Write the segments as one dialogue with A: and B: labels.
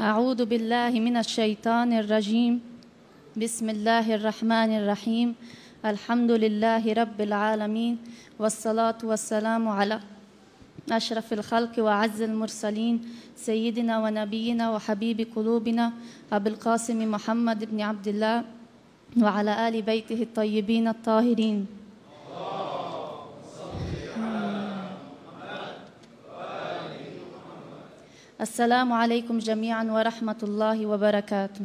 A: أعوذ بالله من الشيطان الرجيم. بسم الله الرحمن الرحيم. الحمد لله رب العالمين والصلاة والسلام على أشرف الخلق وعز المرسلين سيدنا ونبينا وحبيب قلوبنا أبي القاسم محمد بن عبد الله وعلى آل بيته الطيبين الطاهرين. Assalamu alaikum jami'an wa rahmatullahi wa barakatuh.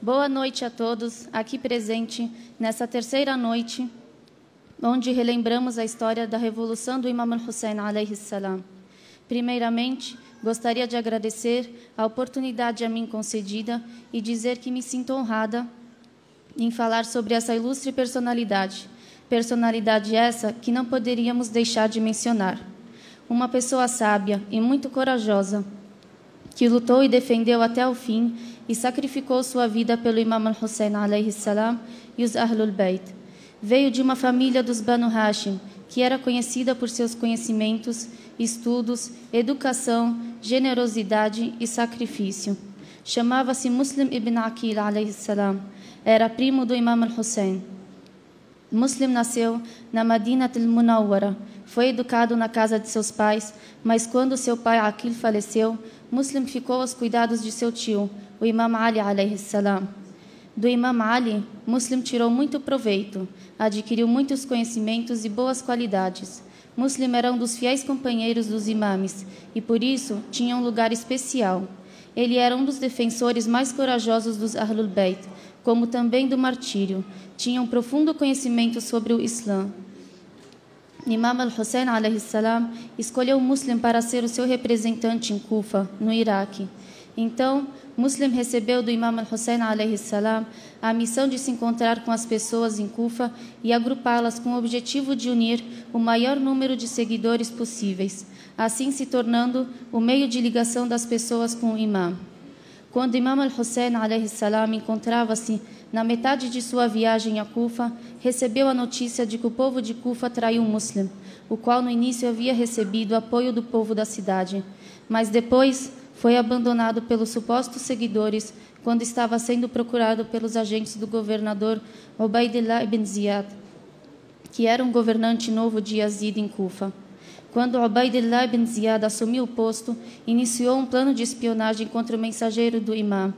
A: Boa noite a todos aqui presente nessa terceira noite, onde relembramos a história da revolução do Imam al-Hussein alayhi salam. Primeiramente, gostaria de agradecer a oportunidade a mim concedida e dizer que me sinto honrada em falar sobre essa ilustre personalidade. Personalidade essa que não poderíamos deixar de mencionar uma pessoa sábia e muito corajosa, que lutou e defendeu até o fim e sacrificou sua vida pelo Imam al-Hussein salam e os Ahlul Bayt. Veio de uma família dos Banu Hashim, que era conhecida por seus conhecimentos, estudos, educação, generosidade e sacrifício. Chamava-se Muslim ibn Aqil salam. Era primo do Imam al-Hussein. Muslim nasceu na Madinat al-Munawwara, foi educado na casa de seus pais, mas quando seu pai Aqil faleceu, Muslim ficou aos cuidados de seu tio, o Imam Ali alayhi salam. Do Imam Ali, Muslim tirou muito proveito, adquiriu muitos conhecimentos e boas qualidades. Muslim era um dos fiéis companheiros dos imames e por isso tinha um lugar especial. Ele era um dos defensores mais corajosos dos Ahlul Bayt, como também do martírio. Tinha um profundo conhecimento sobre o Islã. Imam al-Hussein salam escolheu Muslim para ser o seu representante em Kufa, no Iraque. Então, Muslim recebeu do Imam al-Hussein salam a missão de se encontrar com as pessoas em Kufa e agrupá-las com o objetivo de unir o maior número de seguidores possíveis, assim se tornando o meio de ligação das pessoas com o Imam. Quando Imam al-Hussein salam encontrava-se na metade de sua viagem a Kufa, recebeu a notícia de que o povo de Kufa traiu um muslim, o qual no início havia recebido apoio do povo da cidade, mas depois foi abandonado pelos supostos seguidores quando estava sendo procurado pelos agentes do governador Ubaidillah ibn Ziyad, que era um governante novo de Yazid em Kufa. Quando Ubaidillah ibn Ziyad assumiu o posto, iniciou um plano de espionagem contra o mensageiro do imam,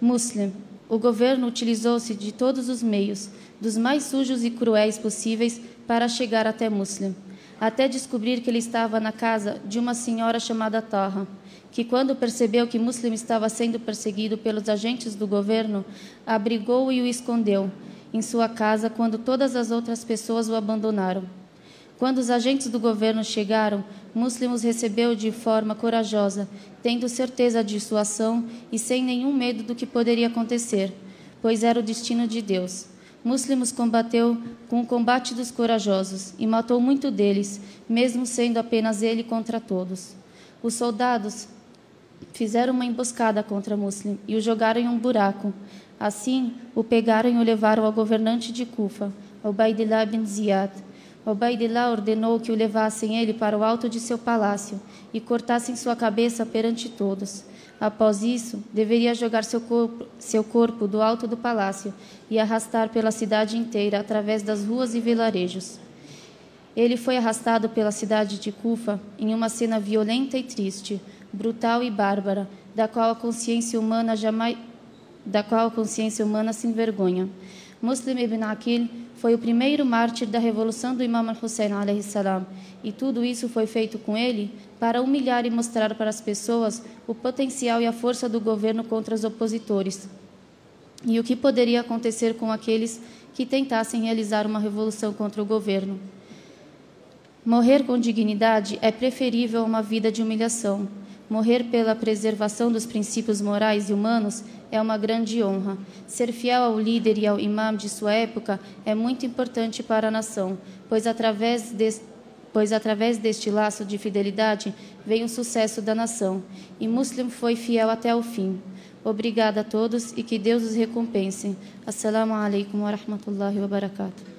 A: Muslim, o governo utilizou-se de todos os meios, dos mais sujos e cruéis possíveis, para chegar até Muslim, até descobrir que ele estava na casa de uma senhora chamada Taha, que, quando percebeu que Muslim estava sendo perseguido pelos agentes do governo, abrigou e o escondeu em sua casa quando todas as outras pessoas o abandonaram. Quando os agentes do governo chegaram, Muslim os recebeu de forma corajosa, tendo certeza de sua ação e sem nenhum medo do que poderia acontecer, pois era o destino de Deus. Muslim os combateu com o combate dos corajosos e matou muito deles, mesmo sendo apenas ele contra todos. Os soldados fizeram uma emboscada contra Muslim e o jogaram em um buraco. Assim, o pegaram e o levaram ao governante de Kufa, Ubaidillah bin Ziyad Obaidillah ordenou que o levassem ele para o alto de seu palácio e cortassem sua cabeça perante todos. Após isso, deveria jogar seu corpo, seu corpo do alto do palácio e arrastar pela cidade inteira através das ruas e vilarejos. Ele foi arrastado pela cidade de Kufa em uma cena violenta e triste, brutal e bárbara, da qual a consciência humana jamais da qual a consciência humana se envergonha. Muslim ibn Aqil foi o primeiro mártir da revolução do Imam al-Hussein salam, e tudo isso foi feito com ele para humilhar e mostrar para as pessoas o potencial e a força do governo contra os opositores e o que poderia acontecer com aqueles que tentassem realizar uma revolução contra o governo. Morrer com dignidade é preferível a uma vida de humilhação. Morrer pela preservação dos princípios morais e humanos é uma grande honra. Ser fiel ao líder e ao imam de sua época é muito importante para a nação, pois através, de, pois através deste laço de fidelidade vem o sucesso da nação. E Muslim foi fiel até o fim. Obrigada a todos e que Deus os recompense. Assalamu alaikum wa rahmatullahi wa barakatuh.